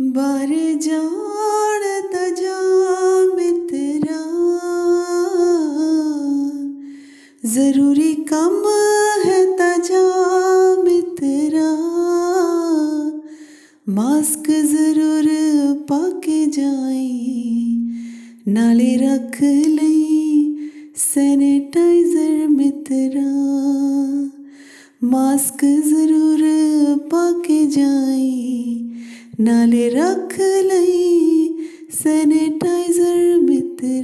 बर जाणत जा मित्रा ज़रूरी कम है तजा मित्रा मास्क ज़रूर पाके जाए नाले रख ली सैनिटाइज़र मित्रा मास्क ज़रूर पाके जाए नाले रख लई सैनिटाइजर मिथे